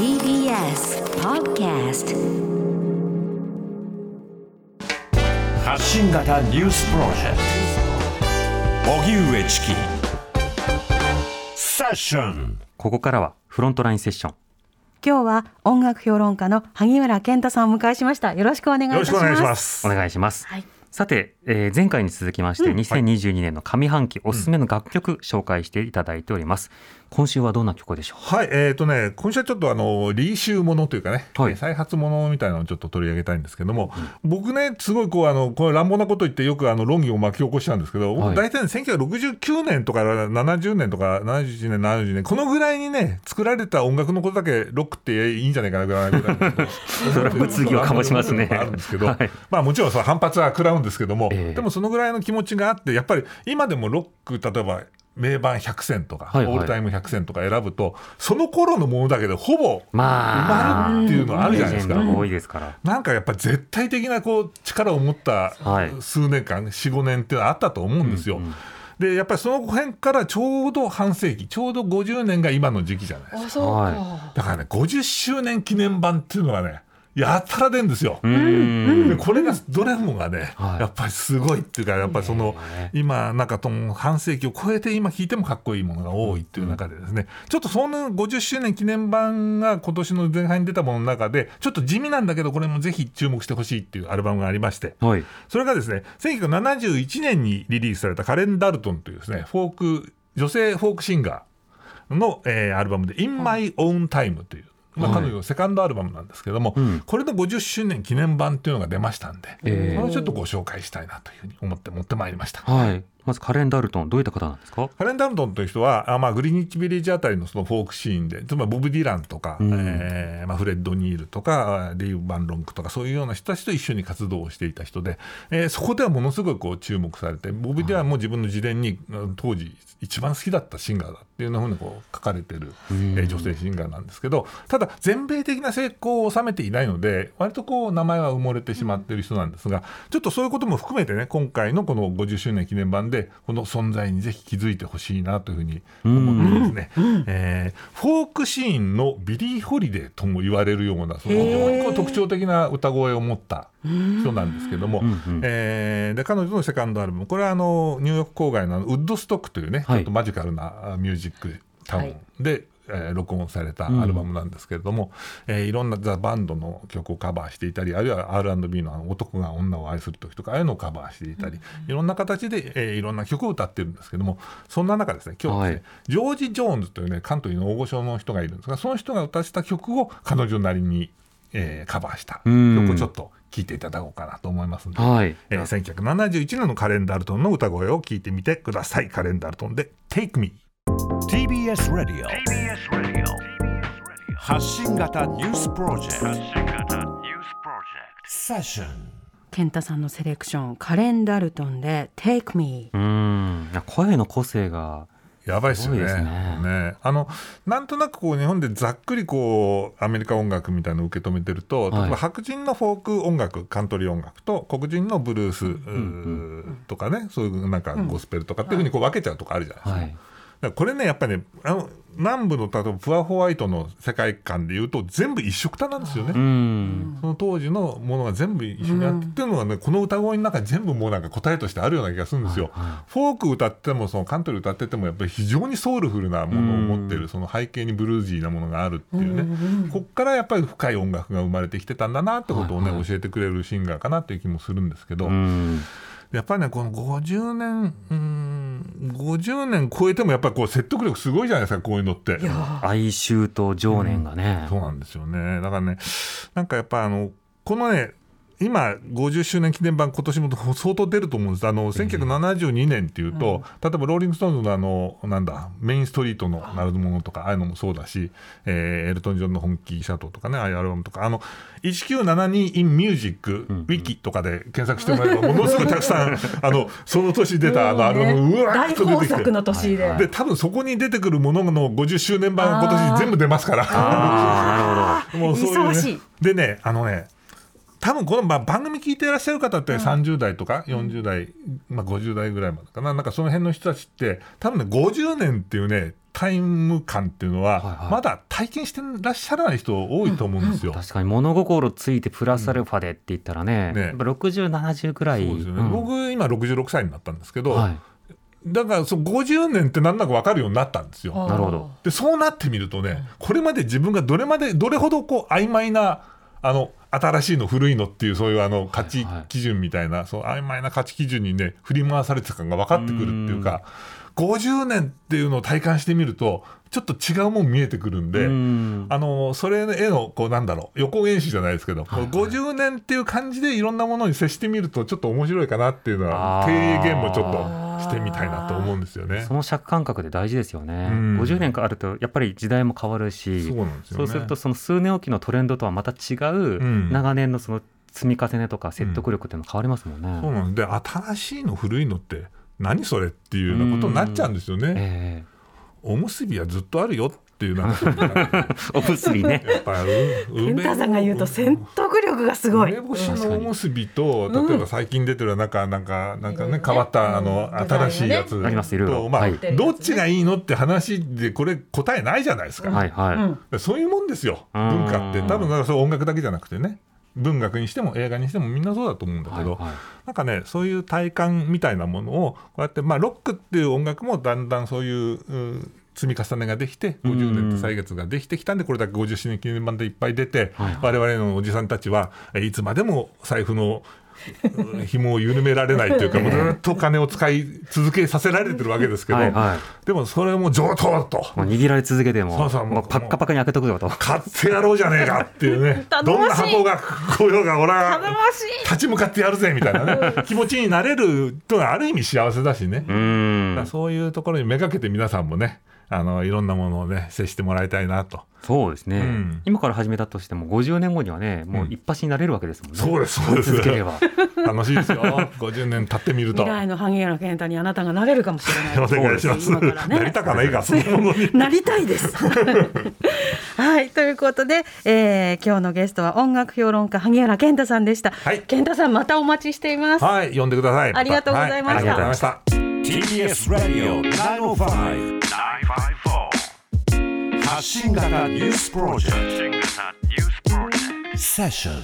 TBS Podcast 発信型ニュースプロジェクト。荻上チキ。セッション。ここからはフロントラインセッション。今日は音楽評論家の萩原健太さんをお迎えしました。よろしくお願いいたします。よろしくお願いします。お願いします、はいさて、えー前回に続きまして、2022年の上半期おすすめの楽曲紹介していただいております、今週はどんな曲でしょう？はい、えっ、とね、今週はちょっとあの、リーシューものというかね、はい。えー再発ものみたいなのをちょっと取り上げたいんですけども、僕ね、すごいこう、あの、これ乱暴なこと言ってよくあの、論議を巻き起こしちゃうんですけど、はい。僕大体ね、1969年とか70年とか71年、70年、このぐらいにね、作られた音楽のことだけロックっていいんじゃないかなぐらいの それは物議を醸しますね。あるんですけど、はい。まあもちろんその反発は食らうんですけども、ええ。でもそのぐらいの気持ちがあって、やっぱり今でもロック、例えば名盤100選とか、はいはい。オールタイム100選とか選ぶと、その頃のものだけでほぼまあ埋まるっていうのはあるじゃないですか。レジェンドが多いですから、なんかやっぱ絶対的なこう力を持ったはい。数年間、4、5年っていうのはあったと思うんですよ。うんうんでやっぱりその辺からちょうど半世紀、ちょうど50年が今の時期じゃないですか。はだからね、50周年記念版っていうのがね、やたら出るんですよ。でこれがどれもがね、はい。やっぱりすごいっていうか、やっぱりその、今、なんかとも半世紀を超えて、今聴いてもかっこいいものが多いっていう中でですね、ちょっとその50周年記念版が今年の前半に出たものの中で、ちょっと地味なんだけど、これもぜひ注目してほしいっていうアルバムがありまして、はい。それがですね、1971年にリリースされたカレン・ダルトンというですね、フォーク、女性フォークシンガーの、えーアルバムで、In My Own Time という、彼女のセカンドアルバムなんですけども、うん。これの50周年記念版っていうのが出ましたんで、えー。これをちょっとご紹介したいなというふうに思って持ってまいりました。はいまずカレン・ダルトンどういった方なんですか？カレン・ダルトンという人は、あまあ、グリニッチビレッジあたりのそのフォークシーンで、つまりボブ・ディランとか、うん。えーまあ、フレッド・ニールとか、デイブ・バンロンクとか、そういうような人たちと一緒に活動をしていた人で、えーそこではものすごくこう注目されて、ボブ・ディランも自分の自伝に、うん当時一番好きだったシンガーだっていうふうにこう書かれてる、えー女性シンガーなんですけど、ただ、全米的な成功を収めていないので、割とこう名前は埋もれてしまっている人なんですが、ちょっとそういうことも含めてね、今回のこの50周年記念版で、この存在にぜひ気づいてほしいなというふうに思ってですね、えーフォークシーンのビリー・ホリデーとも言われるような、その非常にこう特徴的な歌声を持った人なんですけども、んうん。えーで彼女のセカンドアルバム、これはあのニューヨーク郊外のウッドストックというね、はい。ちょっとマジカルなあミュージックタウンで、えー録音されたアルバムなんですけれども、いえーいろんなザ・バンドの曲をカバーしていたりあるいは R&B の男が女を愛する時とかああいうのをカバーしていたり、いろんな形で、えーいろんな曲を歌ってるんですけどもそんな中ですね今日はですね、ジョージ・ジョーンズというねカントリーの大御所の人がいるんですがその人が歌った曲を彼女なりに、えーカバーしたうん曲をちょっと聴いていただこうかなと思いますので。はいえー1971年のカレン・ダルトンの歌声を聞いてみてください。カレン・ダルトンで Take Me。TBS ラディオ発信型ニュースプロジェクト。セッション健太さんのセレクションカレン・ダルトンで Take Me うーん。いや声の個性がやばいっすよね。ね。ね。あのなんとなくこう日本でざっくりこうアメリカ音楽みたいなのを受け止めてると、はい。例えば白人のフォーク音楽カントリー音楽と黒人のブルース、うーとかねそういうなんかゴスペルとかっていうふうにこう分けちゃうとこあるじゃないですか。はいこれねやっぱりねあの南部の例えばプアホワイトの世界観でいうと全部一緒くたなんですよね。うーん。その当時のものが全部一緒にやってっていうのがね、この歌声の中に全部もうなんか答えとしてあるような気がするんですよ。フォーク歌ってもそのカントリー歌っててもやっぱり非常にソウルフルなものを持ってる、その背景にブルージーなものがあるっていうね、こっからやっぱり深い音楽が生まれてきてたんだなってことをね、教えてくれるシンガーかなっていう気もするんですけど、うやっぱりねこの50年うーん50年超えてもやっぱりこう説得力すごいじゃないですかこういうのって。哀愁と情念がね、そうなんですよね。だからね、なんかやっぱあの、このね、今、50周年記念版、今年も相当出ると思うんです。あの、1972年っていうと、例えばローリング・ストーンズのあの、なんだ、メインストリートのならず者とか、ああいうのもそうだし、えーエルトン・ジョンのホンキー・シャトーとかね、ああいうアルバムとか、あの、1972 in Music、ウィキとかで検索してもらえば、ものすごいたくさん、あの、その年出たあのアルバム、うわー大っと出てきて。の年で、で、多分そこに出てくるものの50周年版が今年全部出ますから。ああなるほど。もうそういうね。忙しい。でね、あのね、多分このまあ番組聞いていらっしゃる方って30代とか40代、まあ、50代ぐらいまでかな、なんかその辺の人たちって、多分ね、50年っていうね、タイム感っていうのは、はいはい。まだ体験してらっしゃらない人多いと思うんですよ。確かに物心ついてプラスアルファでって言ったらね、うん。ね。やっぱ60、70くらい。そうですよね、うん。僕今66歳になったんですけど、はい、だからそう50年ってなんなく分かるようになったんですよ。なるほど。でそうなってみるとねこれまで自分がどれまでどれほどこう曖昧なあの新しいの古いのっていうそういうあの価値はいはい基準みたいな、そう曖昧な価値基準にね振り回されてた感が分かってくるっていうか50年っていうのを体感してみるとちょっと違うもん見えてくるんで。うん。あのそれへのこうなんだろう予行演習じゃないですけど、はいはい。こう50年っていう感じでいろんなものに接してみるとちょっと面白いかなっていうのはあー提言もちょっとしてみたいなと思うんですよね。その尺感覚で大事ですよね。うん50年かあるとやっぱり時代も変わるし、そうなんですよね。そうするとその数年おきのトレンドとはまた違う、ん長年のその積み重ねとか説得力っていうの変わりますもんね。そうなんで新しいの古いのって何それっていうようなことになっちゃうんですよね。えおむすびはずっとあるよっていうなんかおむ すびね。っぱり健太さんが言うと説得力がすごい。梅干しのおむすびと、例えば最近出てるなんかなんかなんかね変わったあのうん新しいやつ。ありますいろいろ。とまあはい。どっちがいいのって話でこれ答えないじゃないですか。はいはい。うん。そういうもんですよ。うん。文化って。多分だからそれ音楽だけじゃなくてね。文学にしても映画にしてもみんなそうだと思うんだけど、はいはい。なんかねそういう体感みたいなものをこうやってまあロックっていう音楽もだんだんそういうう積み重ねができて50年って歳月ができてきたんでこれだけ50周年記念版でいっぱい出て、はい我々のおじさんたちはいいつまでも財布のうん紐を緩められないというか もうずっと金を使い続けさせられてるわけですけど、はいはい。でもそれも上等と。握られ続けても、そうそうもうもうパッカパカに開けとくよと。買ってやろうじゃねえかっていうね どんな箱が来ようが俺は。立ち向かってやるぜみたいなね 気持ちになれるというのはある意味幸せだしね、うーん。だそういうところにめがけて皆さんもねあのいろんなものをね接してもらいたいなと。そうですね、うん。今から始めたとしても50年後にはねもう一発になれるわけですもんね、そうですそうです。続ければ楽しいですよ。50年経ってみると。未来の萩原健太にあなたがなれるかもしれない。お願いします、ねなりたかないかそのものに。なりたいです。はい、ということで、えー今日のゲストは音楽評論家萩原健太さんでした。はい。健太さんまたお待ちしています。はい。呼んでください。ありがとうございました。はありがとうございました TBS Radio 905 954発信型ニュースプロジェクトセッション